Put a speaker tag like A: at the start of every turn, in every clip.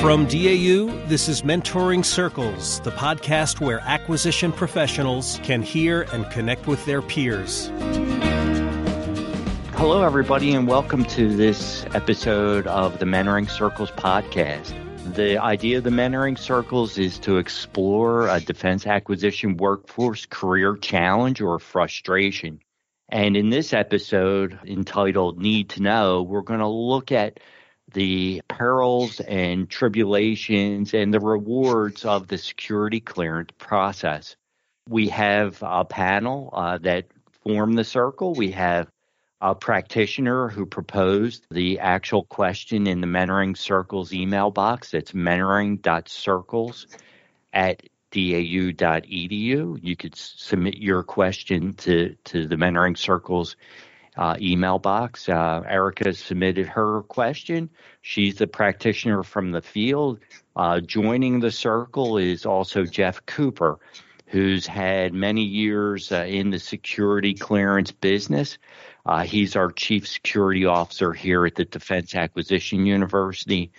A: From DAU, this is Mentoring Circles, the podcast where acquisition professionals can hear and connect with their peers.
B: Hello, everybody, and welcome to this episode of the Mentoring Circles podcast. The idea of the Mentoring Circles is to explore a defense acquisition workforce career challenge or frustration. And in this episode entitled Need to Know, we're going to look at the perils and tribulations and the rewards of the security clearance process. We have a panel uh, that formed the circle. We have a practitioner who proposed the actual question in the mentoring circles email box. It's mentoring.circles at dau.edu. You could submit your question to, to the mentoring circles uh, email box. Uh, Erica submitted her question. She's the practitioner from the field. Uh, joining the circle is also Jeff Cooper, who's had many years uh, in the security clearance business. Uh, he's our chief security officer here at the Defense Acquisition University.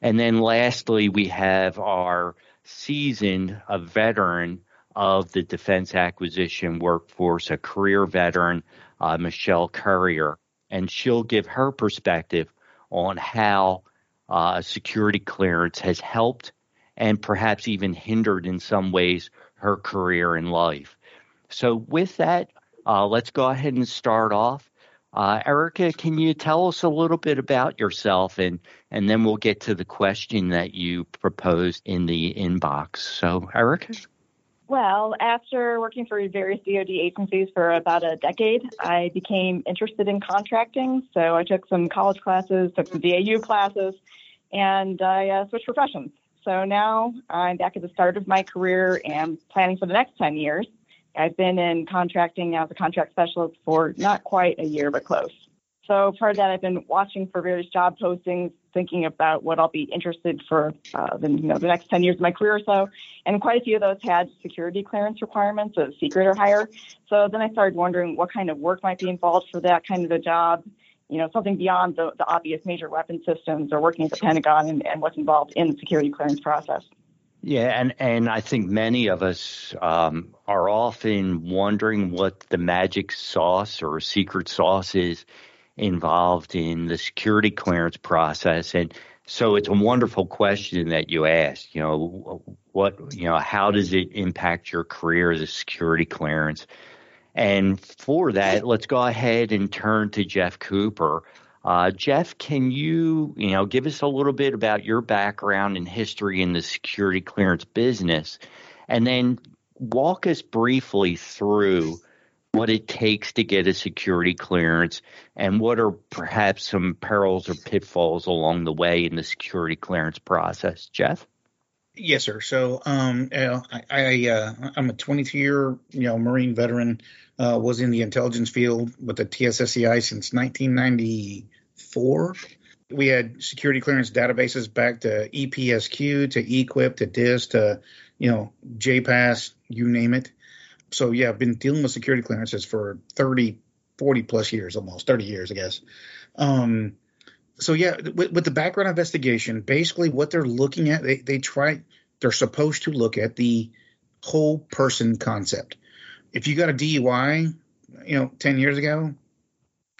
B: And then lastly, we have our seasoned, a veteran of the defense acquisition workforce, a career veteran, uh, Michelle Currier, and she'll give her perspective on how uh, security clearance has helped and perhaps even hindered in some ways her career in life. So, with that, uh, let's go ahead and start off. Uh, Erica, can you tell us a little bit about yourself, and and then we'll get to the question that you proposed in the inbox. So, Erica.
C: Well, after working for various DoD agencies for about a decade, I became interested in contracting. So I took some college classes, took some DAU classes, and I uh, switched professions. So now I'm back at the start of my career and planning for the next 10 years. I've been in contracting as a contract specialist for not quite a year, but close. So part of that, I've been watching for various job postings, thinking about what I'll be interested for uh, the, you know, the next 10 years of my career or so. And quite a few of those had security clearance requirements of secret or higher. So then I started wondering what kind of work might be involved for that kind of a job. You know, something beyond the, the obvious major weapon systems or working at the Pentagon and, and what's involved in the security clearance process.
B: Yeah, and, and I think many of us um, are often wondering what the magic sauce or secret sauce is involved in the security clearance process. And so it's a wonderful question that you asked. You know, what, you know, how does it impact your career as a security clearance? And for that, let's go ahead and turn to Jeff Cooper. Uh, Jeff, can you, you know, give us a little bit about your background and history in the security clearance business, and then walk us briefly through what it takes to get a security clearance and what are perhaps some perils or pitfalls along the way in the security clearance process. Jeff?
D: Yes, sir. So, um, I, I uh, I'm a 22 year, you know, Marine veteran. Uh, was in the intelligence field with the TSSCI since 1994. We had security clearance databases back to EPSQ, to EQIP, to DIS, to you know JPAS, you name it so yeah, I've been dealing with security clearances for 30, 40 plus years, almost 30 years, I guess. Um, so yeah, with, with, the background investigation, basically what they're looking at, they, they try, they're supposed to look at the whole person concept. If you got a DUI, you know, 10 years ago,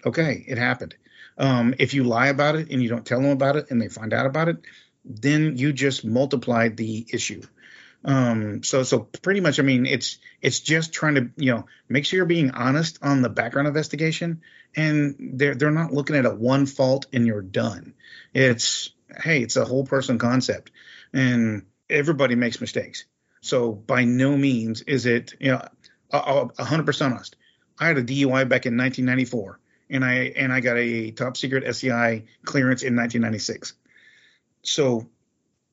D: okay, it happened. Um, if you lie about it and you don't tell them about it and they find out about it, then you just multiplied the issue. Um, so so pretty much, I mean, it's it's just trying to you know make sure you're being honest on the background investigation, and they're they're not looking at a one fault and you're done. It's hey, it's a whole person concept, and everybody makes mistakes. So by no means is it you know a hundred percent honest. I had a DUI back in 1994, and I and I got a top secret SCI clearance in 1996. So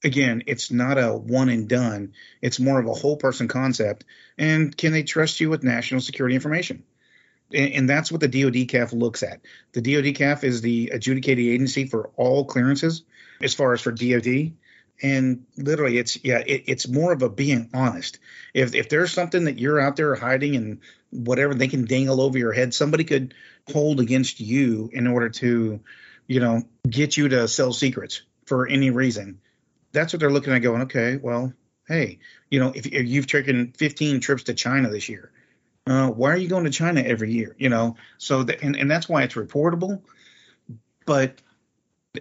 D: again, it's not a one and done. It's more of a whole person concept. And can they trust you with national security information? And, and that's what the DoD-CAF looks at. The DoD-CAF is the adjudicating agency for all clearances, as far as for DoD. And literally, it's yeah, it, it's more of a being honest. If if there's something that you're out there hiding and whatever they can dangle over your head, somebody could hold against you in order to, you know, get you to sell secrets for any reason that's what they're looking at going, okay, well, hey, you know, if, if you've taken 15 trips to China this year, uh, why are you going to China every year? You know, so the, and, and that's why it's reportable. But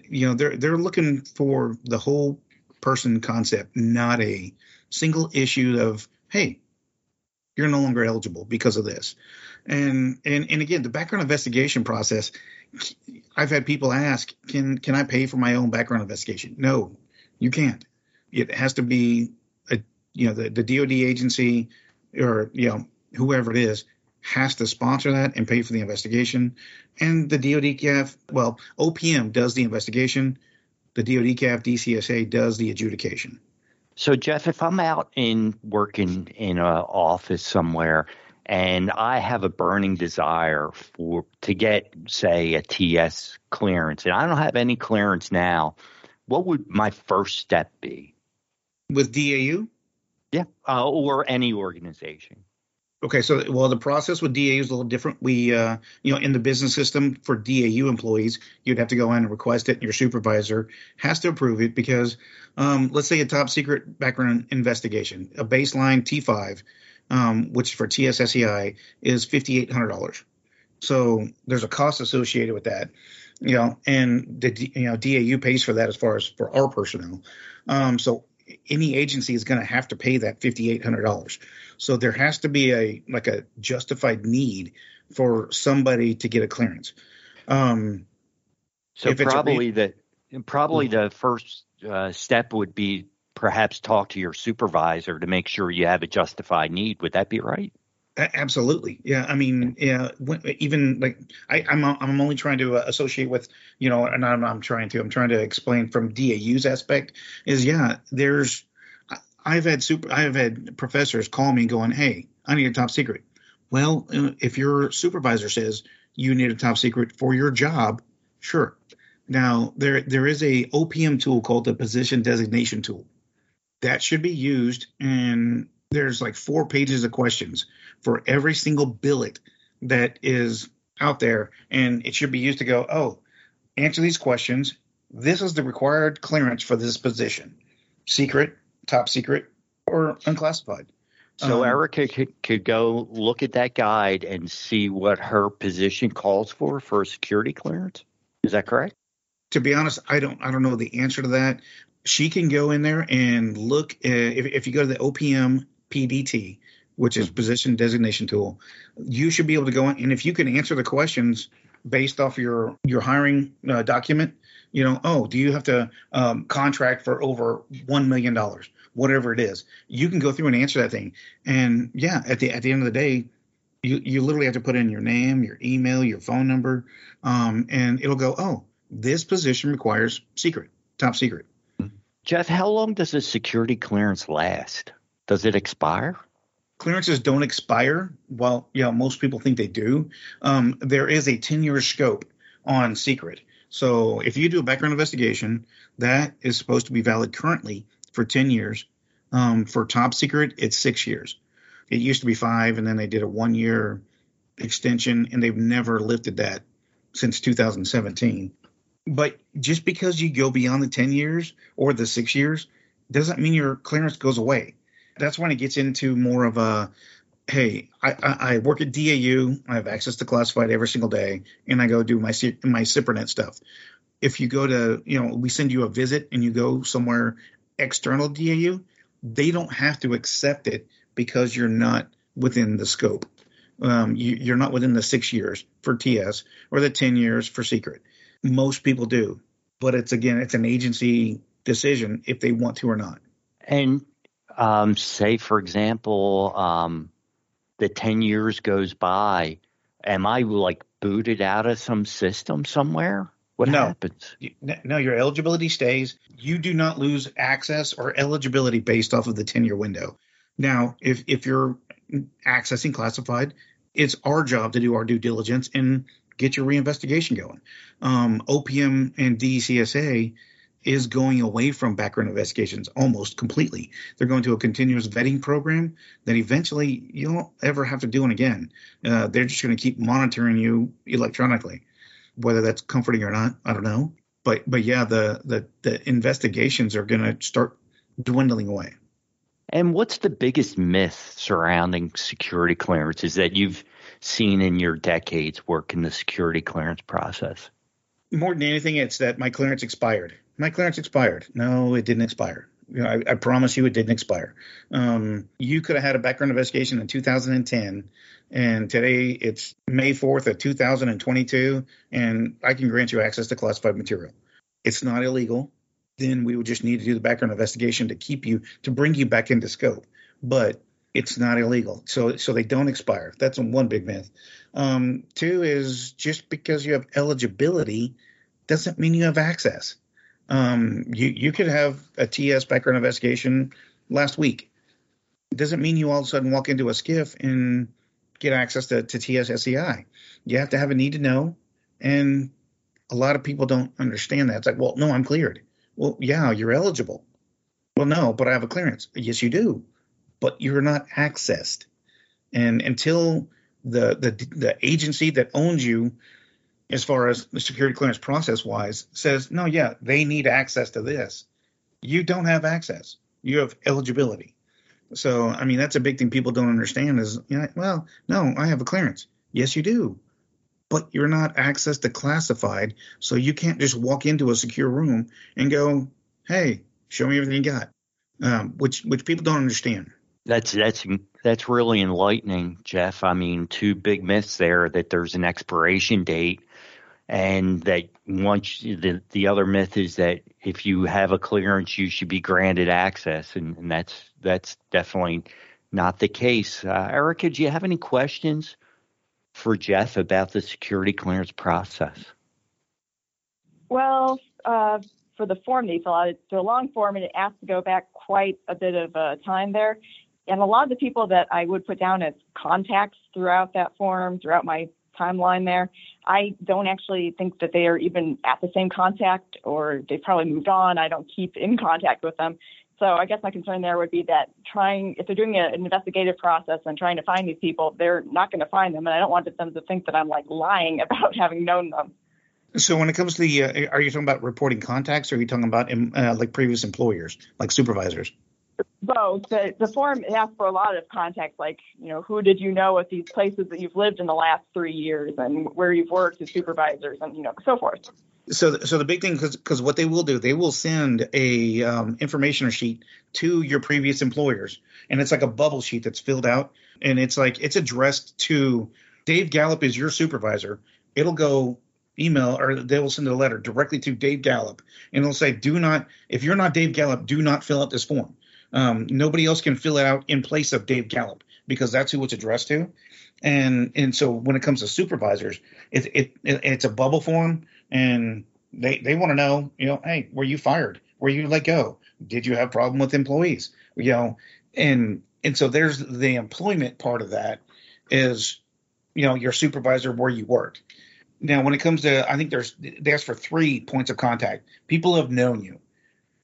D: you know, they're they're looking for the whole person concept, not a single issue of hey, you're no longer eligible because of this. And and and again, the background investigation process. I've had people ask, can can I pay for my own background investigation? No, you can't. It has to be a you know the the DoD agency or you know whoever it is has to sponsor that and pay for the investigation. And the DoD CAF, well, OPM does the investigation. The DoD CAF DCSA does the adjudication.
B: So, Jeff, if I'm out in working in an office somewhere and I have a burning desire for to get, say, a TS clearance, and I don't have any clearance now, what would my first step be?
D: With DAU?
B: Yeah, uh, or any organization.
D: Okay, so well, the process with DAU is a little different. We, uh, you know, in the business system for DAU employees, you'd have to go in and request it, and your supervisor has to approve it because, um, let's say a top secret background investigation, a baseline T5, um, which for TSSCI is fifty eight hundred dollars. So there's a cost associated with that, you know, and the you know DAU pays for that as far as for our personnel. Um, so any agency is going to have to pay that fifty eight hundred dollars. So there has to be a like a justified need for somebody to get a clearance. Um,
B: so probably re- the probably mm-hmm. the first uh, step would be perhaps talk to your supervisor to make sure you have a justified need. Would that be right?
D: Absolutely, yeah. I mean, yeah. Even like I, I'm, I'm only trying to uh, associate with, you know, and I'm, I'm trying to, I'm trying to explain from DAU's aspect is, yeah. There's I've had super, I've had professors call me going, "Hey, I need a top secret." Well, uh, if your supervisor says you need a top secret for your job, sure. Now there there is a OPM tool called the position designation tool that should be used, and there's like four pages of questions for every single billet that is out there, and it should be used to go, oh, answer these questions. This is the required clearance for this position. Secret, top secret or unclassified.
B: So um, Erica could, could go look at that guide and see what her position calls for for a security clearance. Is that correct?
D: To be honest, I don't I don't know the answer to that. She can go in there and look. Uh, if, if you go to the OPM PDT, which is position designation tool, you should be able to go in and if you can answer the questions based off your your hiring uh, document, you know, oh, do you have to um, contract for over one million dollars? whatever it is. You can go through and answer that thing. And yeah, at the at the end of the day, you you literally have to put in your name, your email, your phone number, um, and it'll go, oh, this position requires secret, top secret.
B: Jeff, how long does a security clearance last? Does it expire?
D: Clearances don't expire. Well, yeah, most people think they do. Um, there is a 10 year scope on secret. So if you do a background investigation, that is supposed to be valid currently for 10 years. Um, for top secret, it's six years. It used to be five, and then they did a one year extension, and they've never lifted that since 2017. But just because you go beyond the 10 years or the six years doesn't mean your clearance goes away. That's when it gets into more of a hey, I, I, work at DAU. I have access to classified every single day, and I go do my my SIPRNet stuff. If you go to, you know, we send you a visit and you go somewhere external DAU, they don't have to accept it because you're not within the scope. Um, you, are not within the six years for TS or the 10 years for secret. Most people do, but it's again, it's an agency decision if they want to or not.
B: And um, say, for example, um, the 10 years goes by, am I like booted out of some system somewhere? What no. happens?
D: No, your eligibility stays. You do not lose access or eligibility based off of the 10 year window. Now, if, if you're accessing classified, it's our job to do our due diligence and get your reinvestigation going. Um, OPM and DCSA is going away from background investigations almost completely. They're going to a continuous vetting program that eventually you don't ever have to do it again. Uh, they're just going to keep monitoring you electronically whether that's comforting or not, I don't know. but but yeah, the the the investigations are going to start dwindling away.
B: And what's the biggest myth surrounding security clearances that you've seen in your decades working in the security clearance process?
D: More than anything, it's that my clearance expired. My clearance expired. No, it didn't expire. You know, I, I promise you, it didn't expire. Um, you could have had a background investigation in 2010, and today it's May 4th of 2022, and I can grant you access to classified material. It's not illegal then we would just need to do the background investigation to keep you to bring you back into scope. But it's not illegal, so so they don't expire. That's one big myth. Um, two is just because you have eligibility doesn't mean you have access. Um, you you could have a TS background investigation last week. It doesn't mean you all of a sudden walk into a SCIF and get access to, to TS SCI. You have to have a need to know, and a lot of people don't understand that. It's like, well, no, I'm cleared. Well, yeah, you're eligible. Well, no, but I have a clearance. Yes, you do, but you're not accessed. And until the the the agency that owns you, as far as the security clearance process wise, says no, yeah, they need access to this. You don't have access. You have eligibility. So, I mean, that's a big thing people don't understand is, you know, well, no, I have a clearance. Yes, you do but you're not access to classified, so you can't just walk into a secure room and go, "Hey, show me everything you got," um, which which people don't understand.
B: That's that's that's really enlightening, Jeff. I mean, two big myths there: that there's an expiration date, and that once the the other myth is that if you have a clearance, you should be granted access, and, and that's that's definitely not the case. Uh, Erica, do you have any questions? for Jeff about the security clearance process?
C: Well, uh, for the form they fill out, it's a long form and it asks to go back quite a bit of uh, time there. And a lot of the people that I would put down as contacts throughout that form, throughout my timeline there, I don't actually think that they are even at the same contact or they've probably moved on. I don't keep in contact with them. So I guess my concern there would be that trying, if they're doing an investigative process and trying to find these people, they're not going to find them, and I don't want them to think that I'm like lying about having known them.
D: So when it comes to the, uh, are you talking about reporting contacts, or are you talking about um, uh, like previous employers, like supervisors?
C: Both. The, the form asks for a lot of context, like you know, who did you know at these places that you've lived in the last three years, and where you've worked as supervisors, and you know, so forth.
D: So so the big thing because what they will do they will send a um, information sheet to your previous employers. And it's like a bubble sheet that's filled out. And it's like it's addressed to dave gallup is your supervisor. It'll go email or they will send a letter directly to dave gallup. And it'll say do not if you're not dave gallup do not fill out this form um, nobody else can fill it out in place of dave gallup because that's who it's addressed to and and so when it comes to supervisors it, it, it it's a bubble form and they they want to know, you know, hey, were you fired? Were you let go? Did you have problem with employees? You know, and and so there's the employment part of that is, you know, your supervisor where you worked. Now, when it comes to, I think there's they ask for three points of contact. People have known you.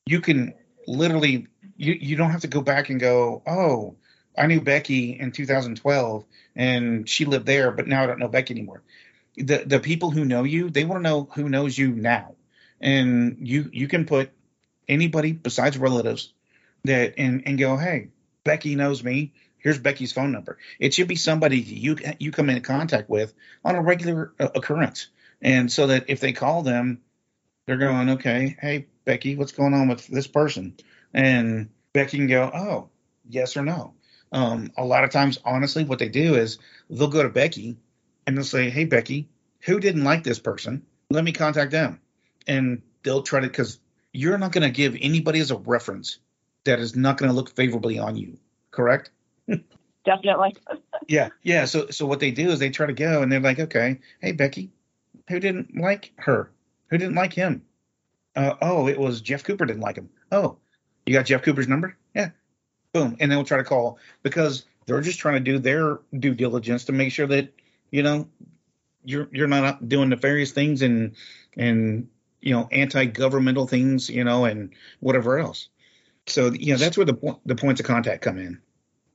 D: You can literally, you you don't have to go back and go, oh, I knew Becky in 2012 and she lived there, but now I don't know Becky anymore the the people who know you, they want to know who knows you now, and you you can put anybody besides relatives that and and go, hey, Becky knows me. Here's Becky's phone number. It should be somebody you you come into contact with on a regular uh, occurrence, and so that if they call them, they're going, okay, hey Becky, what's going on with this person? And Becky can go, oh, yes or no. Um, a lot of times, honestly, what they do is they'll go to Becky and they'll say, "Hey, Becky, who didn't like this person? Let me contact them." And they'll try to because you're not going to give anybody as a reference that is not going to look favorably on you. Correct?
C: Definitely.
D: yeah, yeah. So, so what they do is they try to go and they're like, "Okay, hey, Becky, who didn't like her? Who didn't like him? Uh, oh, it was Jeff Cooper didn't like him. Oh, you got Jeff Cooper's number? Yeah. Boom. And they'll try to call because they're just trying to do their due diligence to make sure that you know, you're you're not doing nefarious things and and you know anti-governmental things, you know, and whatever else. So you know that's where the the points of contact come in.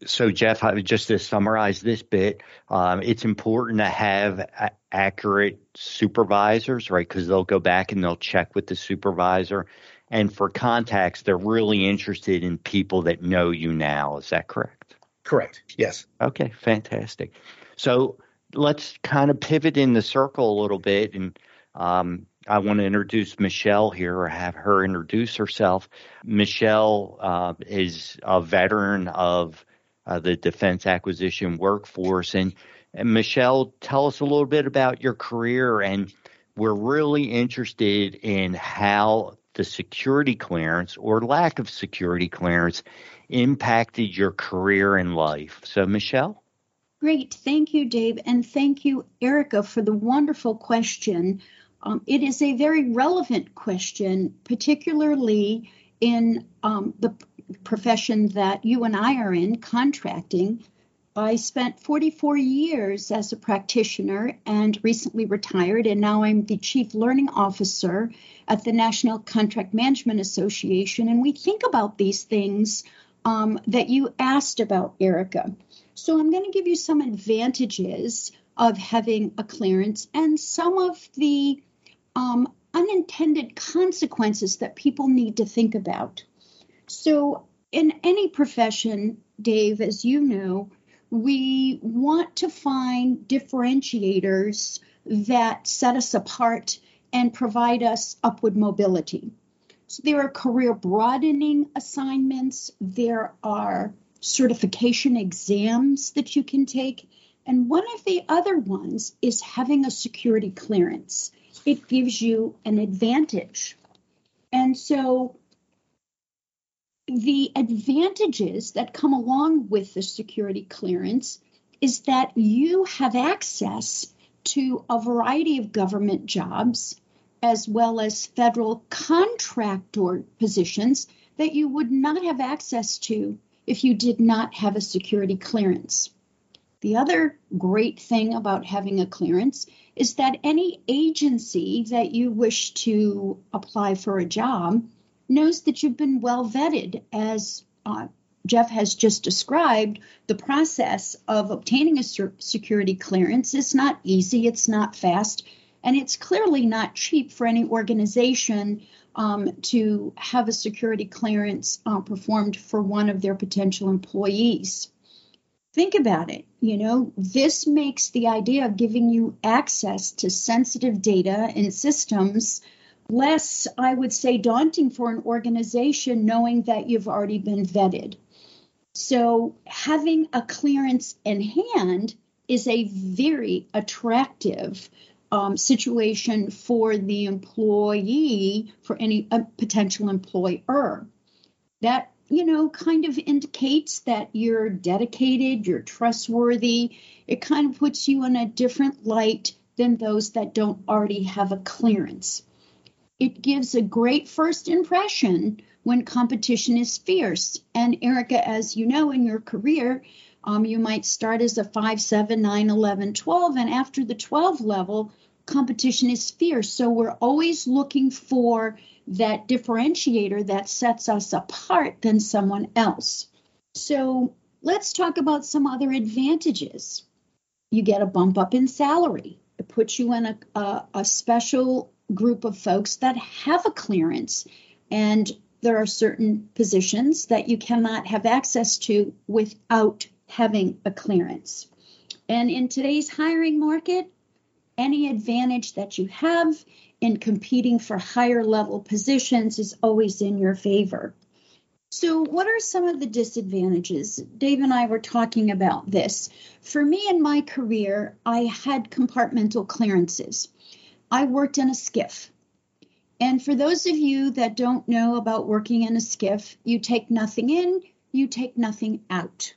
B: So, Jeff, just to summarize this bit, um, it's important to have a- accurate supervisors, right? Because they'll go back and they'll check with the supervisor. And for contacts, they're really interested in people that know you now. Is that correct?
D: Correct. Yes.
B: Okay, fantastic. So let's kind of pivot in the circle a little bit. And um, I want to introduce Michelle here or have her introduce herself. Michelle uh, is a veteran of uh, the defense acquisition workforce. And, and Michelle, tell us a little bit about your career. And we're really interested in how the security clearance or lack of security clearance impacted your career and life. So, Michelle?
E: Great. Thank you, Dave. And thank you, Erica, for the wonderful question. Um, it is a very relevant question, particularly in um, the profession that you and I are in, contracting. I spent 44 years as a practitioner and recently retired, and now I'm the Chief Learning Officer at the National Contract Management Association. And we think about these things um, that you asked about, Erica. So I'm going to give you some advantages of having a clearance and some of the um, unintended consequences that people need to think about. So, in any profession, Dave, as you know, we want to find differentiators that set us apart and provide us upward mobility. So there are career broadening assignments, there are certification exams that you can take, and one of the other ones is having a security clearance. It gives you an advantage. And so the advantages that come along with the security clearance is that you have access to a variety of government jobs as well as federal contractor positions that you would not have access to if you did not have a security clearance. The other great thing about having a clearance is that any agency that you wish to apply for a job knows that you've been well vetted as uh, Jeff has just described, the process of obtaining a security clearance is not easy, it's not fast, and it's clearly not cheap for any organization um, to have a security clearance uh, performed for one of their potential employees. Think about it. You know, this makes the idea of giving you access to sensitive data and systems less, I would say, daunting for an organization knowing that you've already been vetted. So, having a clearance in hand is a very attractive um, situation for the employee, for any potential employer. That, you know, kind of indicates that you're dedicated, you're trustworthy. It kind of puts you in a different light than those that don't already have a clearance it gives a great first impression when competition is fierce. And Erica, as you know in your career, um, you might start as a 5, 7, 9, 11, 12, and after the 12 level, competition is fierce. So we're always looking for that differentiator that sets us apart than someone else. So let's talk about some other advantages. You get a bump up in salary. It puts you in a, a, a special group of folks that have a clearance. And there are certain positions that you cannot have access to without having a clearance. And in today's hiring market, any advantage that you have in competing for higher level positions is always in your favor. So, what are some of the disadvantages? Dave and I were talking about this. For me in my career, I had compartmental clearances. I worked in a SCIF. And for those of you that don't know about working in a SCIF, you take nothing in, you take nothing out.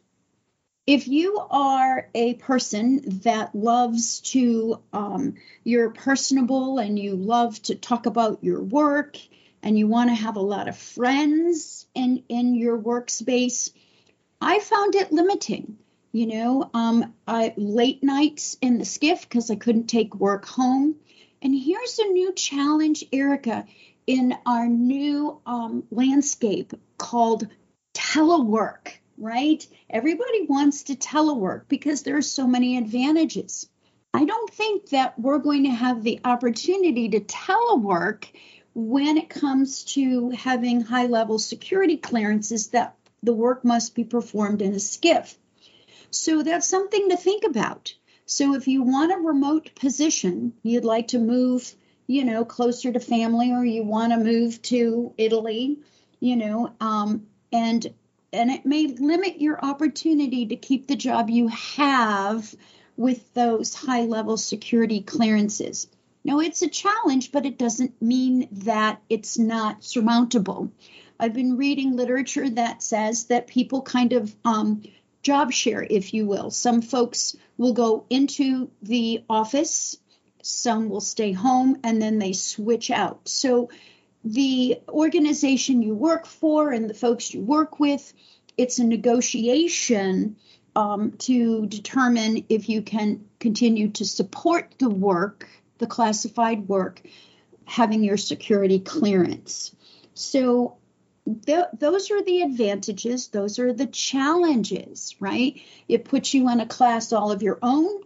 E: If you are a person that loves to, um, you're personable and you love to talk about your work and you want to have a lot of friends in, in your workspace, I found it limiting. You know, um, I, late nights in the SCIF because I couldn't take work home. And here's a new challenge, Erica, in our new um, landscape called telework. right? Everybody wants to telework because there are so many advantages. I don't think that we're going to have the opportunity to telework when it comes to having high level security clearances that the work must be performed in a SCIF. So that's something to think about. So if you want a remote position, you'd like to move, you know, closer to family, or you want to move to Italy, you know, um, and and it may limit your opportunity to keep the job you have with those high level security clearances. Now, it's a challenge, but it doesn't mean that it's not surmountable. I've been reading literature that says that people kind of um, job share, if you will. Some folks will go into the office, some will stay home, and then they switch out. So the organization you work for and the folks you work with, it's a negotiation um, to determine if you can continue to support the work, the classified work, having your security clearance. So th- those are the advantages, those are the challenges, right? It puts you in a class all of your own.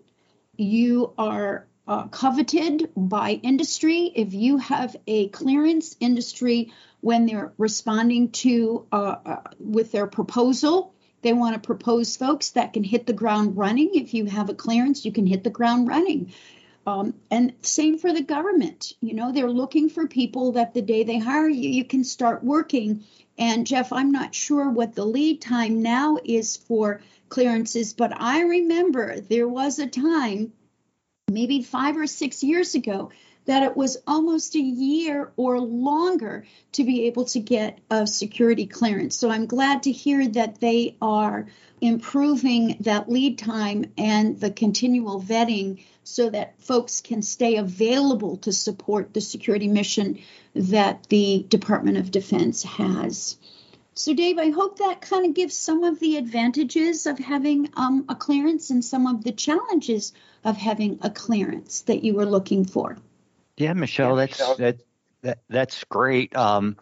E: You are uh, coveted by industry. If you have a clearance industry when they're responding to uh, uh, with their proposal, they want to propose folks that can hit the ground running. If you have a clearance, you can hit the ground running. Um, and same for the government. You know, they're looking for people that the day they hire you, you can start working. And Jeff, I'm not sure what the lead time now is for clearances, but I remember there was a time, maybe five or six years ago, that it was almost a year or longer to be able to get a security clearance. So I'm glad to hear that they are improving that lead time and the continual vetting so that folks can stay available to support the security mission that the Department of Defense has. So, Dave, I hope that kind of gives some of the advantages of having um, a clearance and some of the challenges of having a clearance that you were looking for.
B: Yeah, Michelle, that's that, that that's great. Um,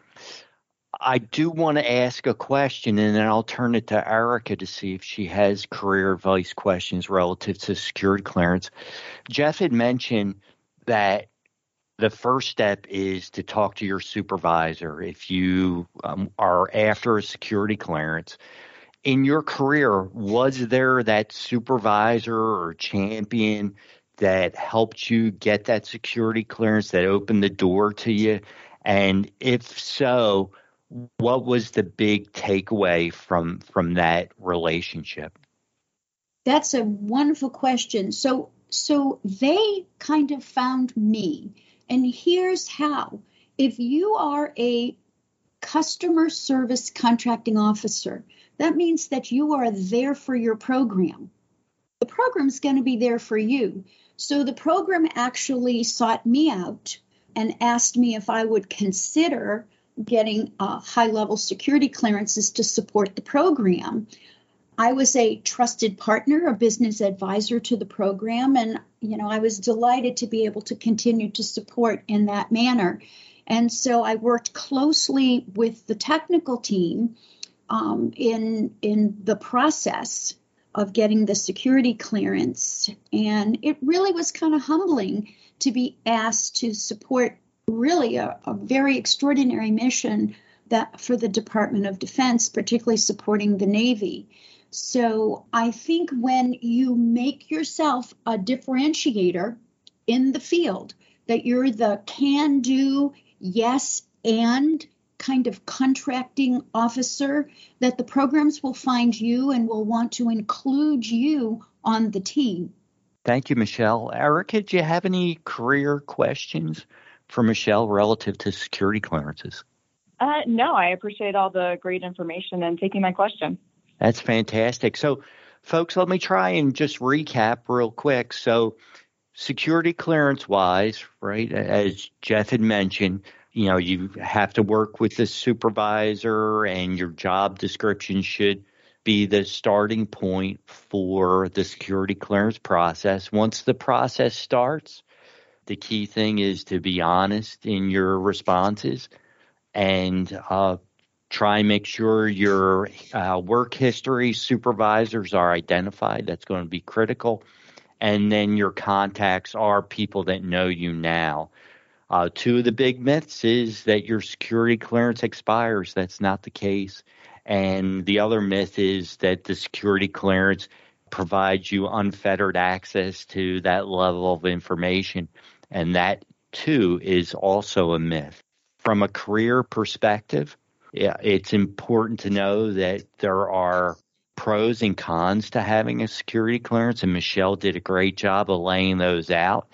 B: I do want to ask a question, and then I'll turn it to Erica to see if she has career advice questions relative to security clearance. Jeff had mentioned that the first step is to talk to your supervisor if you um, are after a security clearance. In your career, was there that supervisor or champion that helped you get that security clearance that opened the door to you? And if so, what was the big takeaway from from that relationship?
E: That's a wonderful question. So so they kind of found me. And here's how. If you are a customer service contracting officer, that means that you are there for your program. The program's going to be there for you. So the program actually sought me out and asked me if I would consider getting uh, high level security clearances to support the program. I was a trusted partner, a business advisor to the program, and you know I was delighted to be able to continue to support in that manner. And so I worked closely with the technical team um, in in the process of getting the security clearance. And it really was kind of humbling to be asked to support really a, a very extraordinary mission that for the Department of Defense, particularly supporting the Navy. So I think when you make yourself a differentiator in the field, that you're the can do, yes, and kind of contracting officer that the programs will find you and will want to include you on the team.
B: Thank you, Michelle. Erica, do you have any career questions for Michelle relative to security clearances?
C: Uh, no, I appreciate all the great information and taking my question.
B: That's fantastic. So, folks, let me try and just recap real quick. So, security clearance wise, right, as Jeff had mentioned, you know, you have to work with the supervisor and your job description should be the starting point for the security clearance process. Once the process starts, the key thing is to be honest in your responses and uh, Try and make sure your uh, work history supervisors are identified. That's going to be critical. And then your contacts are people that know you now. Uh, two of the big myths is that your security clearance expires. That's not the case. And the other myth is that the security clearance provides you unfettered access to that level of information. And that too is also a myth. From a career perspective, it's important to know that there are pros and cons to having a security clearance, and Michelle did a great job of laying those out.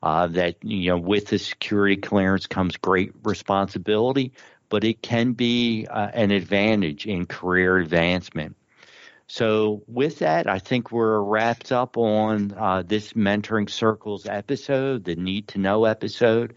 B: Uh, that you know, with the security clearance comes great responsibility, but it can be uh, an advantage in career advancement. So, with that, I think we're wrapped up on uh, this Mentoring Circles episode, the Need to Know episode.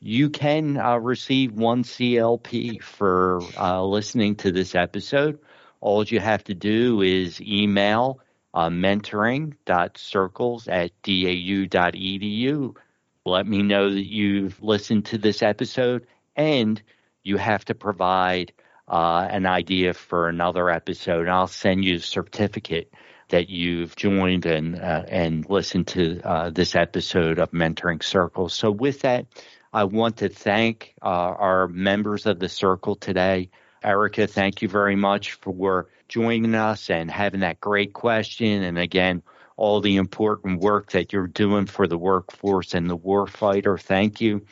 B: You can uh, receive one CLP for uh, listening to this episode. All you have to do is email uh, mentoring.circles at dau.edu. Let me know that you've listened to this episode and you have to provide uh, an idea for another episode. And I'll send you a certificate that you've joined and uh, and listened to uh, this episode of Mentoring Circles. So with that, I want to thank uh, our members of the circle today. Erica, thank you very much for joining us and having that great question. And again, all the important work that you're doing for the workforce and the warfighter. Thank you.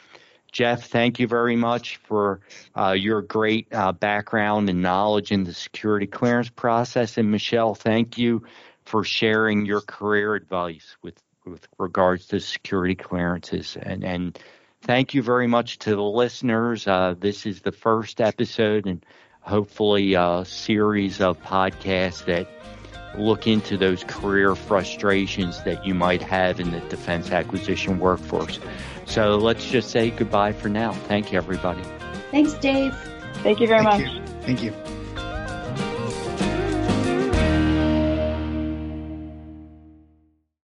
B: Jeff, thank you very much for uh, your great uh, background and knowledge in the security clearance process. And Michelle, thank you for sharing your career advice with, with regards to security clearances. And, and thank you very much to the listeners. Uh, this is the first episode and hopefully a series of podcasts that look into those career frustrations that you might have in the defense acquisition workforce. So let's just say goodbye for now. Thank you, everybody.
E: Thanks, Dave.
C: Thank you very
D: Thank
C: much.
D: You. Thank you.